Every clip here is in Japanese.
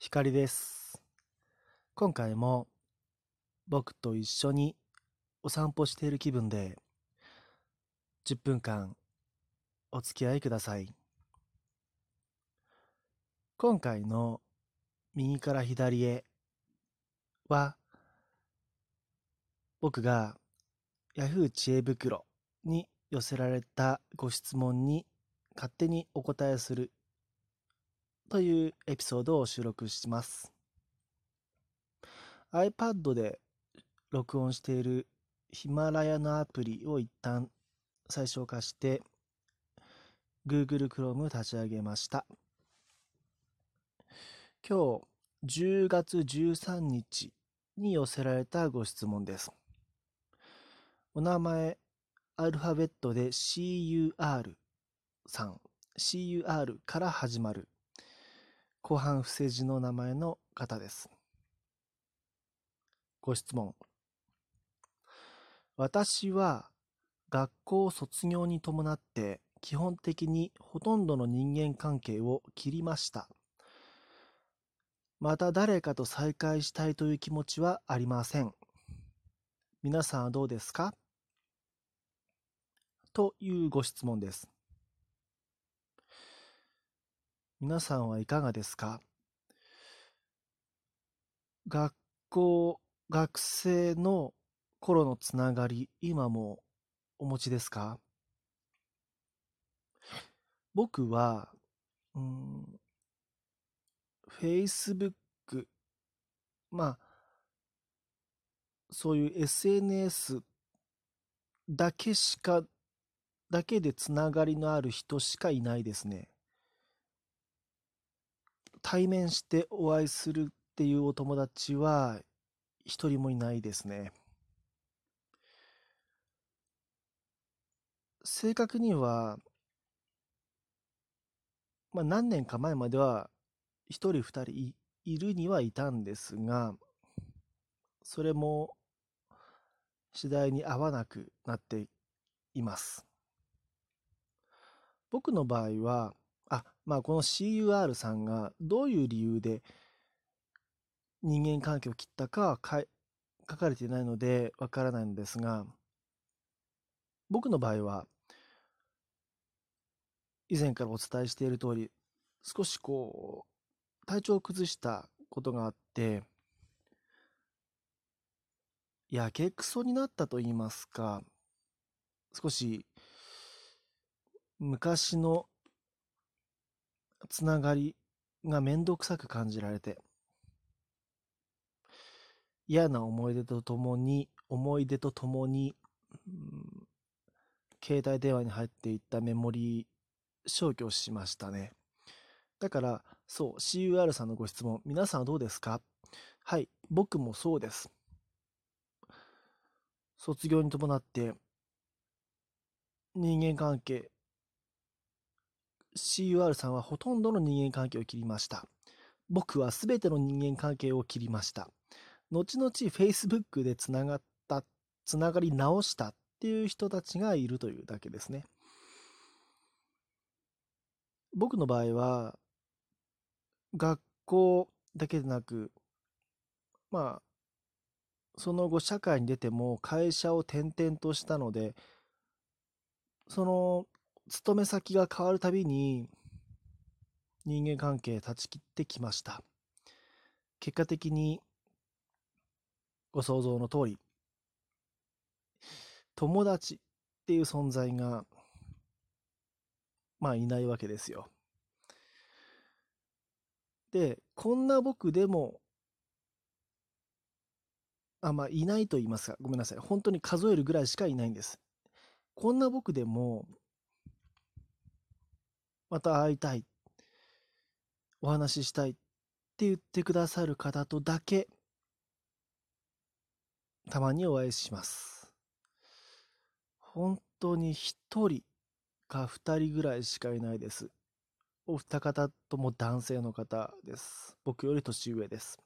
光です。今回も僕と一緒にお散歩している気分で10分間お付き合いください。今回の右から左へは僕が Yahoo 知恵袋に寄せられたご質問に勝手にお答えするというエピソードを収録します。iPad で録音しているヒマラヤのアプリを一旦最小化して Google Chrome 立ち上げました。今日10月13日に寄せられたご質問です。お名前、アルファベットで CUR さん、CUR から始まる後半伏せ字の名前の方です。ご質問。私は学校卒業に伴って基本的にほとんどの人間関係を切りました。また誰かと再会したいという気持ちはありません。皆さんはどうですか？というご質問です。皆さんはいかがですか？学校、学生の頃のつながり、今もお持ちですか？僕は、うん、Facebook、まあ、そういう SNS だけしか、だけでつながりのある人しかいないですね。対面してお会いするっていうお友達は一人もいないですね。正確には、まあ、何年か前までは一人二人いいるにはいたんですが、それも次第に合わなくなっています。僕の場合は、まあこの CUR さんがどういう理由で人間関係を切ったかはか書かれていないのでわからないのですが、僕の場合は、以前からお伝えしている通り、少しこう、体調を崩したことがあって、やけくそになったと言いますか、少し昔のつながりがめんどくさく感じられて、嫌な思い出とともに、思い出とともに、うん携帯電話に入っていったメモリー消去しましたね。だから、そう、CUR さんのご質問、皆さんはどうですか？はい、僕もそうです。卒業に伴って、人間関係、CUR さんはほとんどの人間関係を切りました。僕は全ての人間関係を切りました。後々 Facebook でつながった、つながり直したっていう人たちがいるというだけですね。僕の場合は、学校だけでなく、まあ、その後社会に出ても会社を転々としたので、その勤め先が変わるたびに人間関係断ち切ってきました。結果的にご想像の通り、友達っていう存在が、まあいないわけですよ。で、こんな僕でも、あ、まあいないと言いますか、ごめんなさい。本当に数えるぐらいしかいないんです。こんな僕でも、また会いたい、お話ししたいって言ってくださる方とだけ、たまにお会いします。本当に一人か二人ぐらいしかいないです。お二方とも男性の方です。僕より年上です。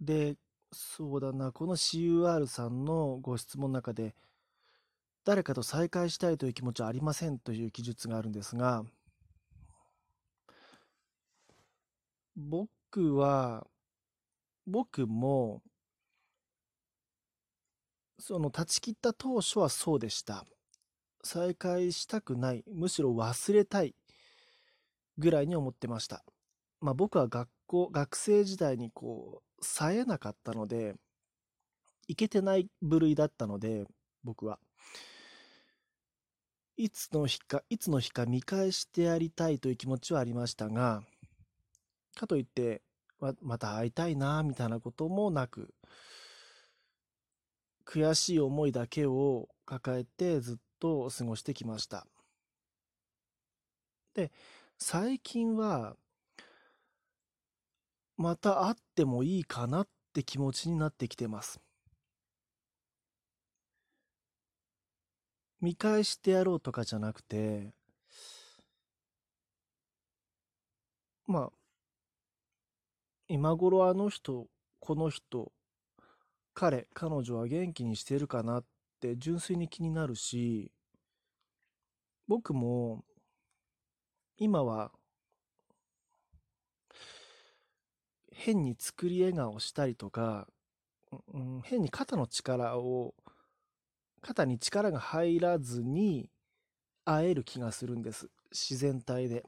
で、そうだな、この CUR さんのご質問の中で、誰かと再会したいという気持ちはありませんという記述があるんですが、僕は、僕も、その断ち切った当初はそうでした。再会したくない、むしろ忘れたいぐらいに思ってました。まあ僕は学校、学生時代にこう、冴えなかったので、いけてない部類だったので、僕は。いつの日か、いつの日か見返してやりたいという気持ちはありましたが、かといって、また会いたいな、みたいなこともなく、悔しい思いだけを抱えてずっと過ごしてきました。で、最近は、また会ってもいいかなって気持ちになってきてます。見返してやろうとかじゃなくて、まあ、今頃あの人、この人、彼、彼女は元気にしてるかなって純粋に気になるし、僕も今は変に作り笑顔したりとか、うん、変に肩の力を肩に力が入らずに会える気がするんです。自然体で。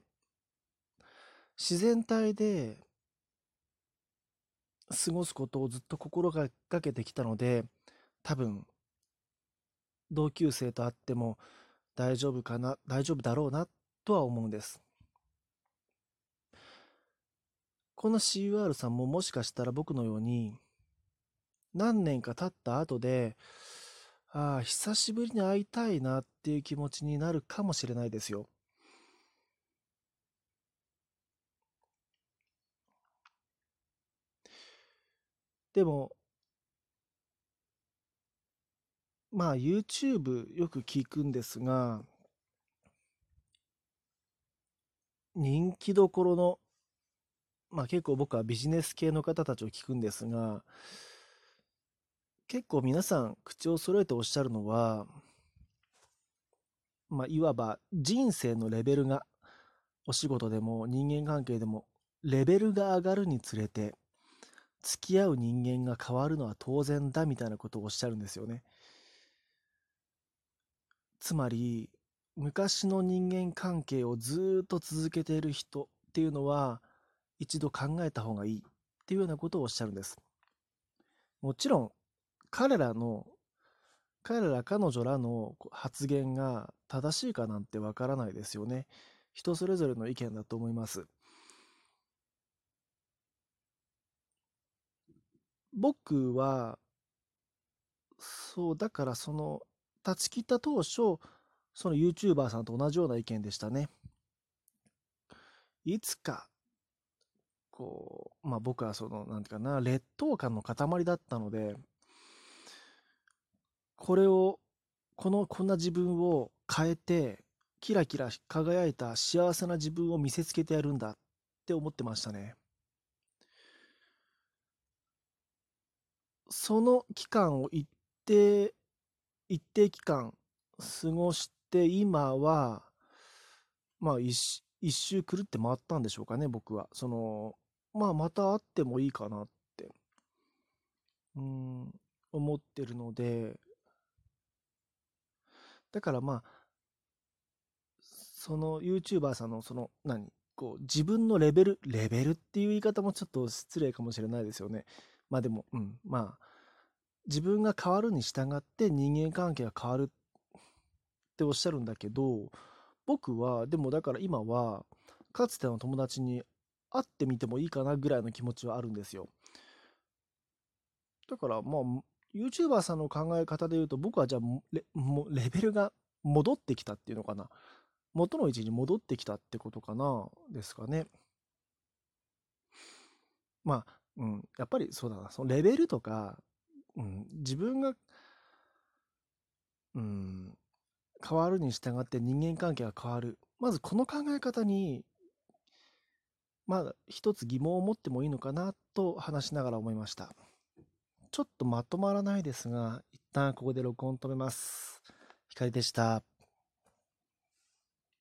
自然体で過ごすことをずっと心がけてきたので多分同級生と会っても大丈夫かな大丈夫だろうなとは思うんです。この CUR さんももしかしたら僕のように何年か経った後でああ、久しぶりに会いたいなっていう気持ちになるかもしれないですよ。でも、まあ YouTube よく聞くんですが、人気どころの、まあ結構僕はビジネス系の方たちを聞くんですが、結構皆さん口を揃えておっしゃるのは、まあ、いわば人生のレベルがお仕事でも人間関係でもレベルが上がるにつれて付き合う人間が変わるのは当然だみたいなことをおっしゃるんですよね。つまり昔の人間関係をずっと続けている人っていうのは一度考えた方がいいっていうようなことをおっしゃるんです。もちろん彼らの、彼ら彼女らの発言が正しいかなんてわからないですよね。人それぞれの意見だと思います。僕は、そう、だからその、断ち切った当初、その YouTuber さんと同じような意見でしたね。いつか、こう、まあ僕はその、なんていうかな、劣等感の塊だったので、これを、この、こんな自分を変えて、キラキラ輝いた幸せな自分を見せつけてやるんだって思ってましたね。その期間を一定、一定期間過ごして、今は、まあ一、一周くるって回ったんでしょうかね、僕は。その、まあまた会ってもいいかなって、うん、思ってるので、だからまあ、その YouTuber さんのその、何こう、自分のレベル、レベルっていう言い方もちょっと失礼かもしれないですよね。まあでも、うん、まあ、自分が変わるに従って人間関係が変わるっておっしゃるんだけど、僕は、でもだから今は、かつての友達に会ってみてもいいかなぐらいの気持ちはあるんですよ。だからまあ、YouTuber さんの考え方で言うと、僕はじゃあレ、レベルが戻ってきたっていうのかな。元の位置に戻ってきたってことかな、ですかね。まあ、うん、やっぱりそうだな。そのレベルとか、うん、自分が、うん、変わるに従って人間関係が変わる。まずこの考え方に、まあ、一つ疑問を持ってもいいのかなと話しながら思いました。ちょっとまとまらないですが、一旦ここで録音止めます。光でした。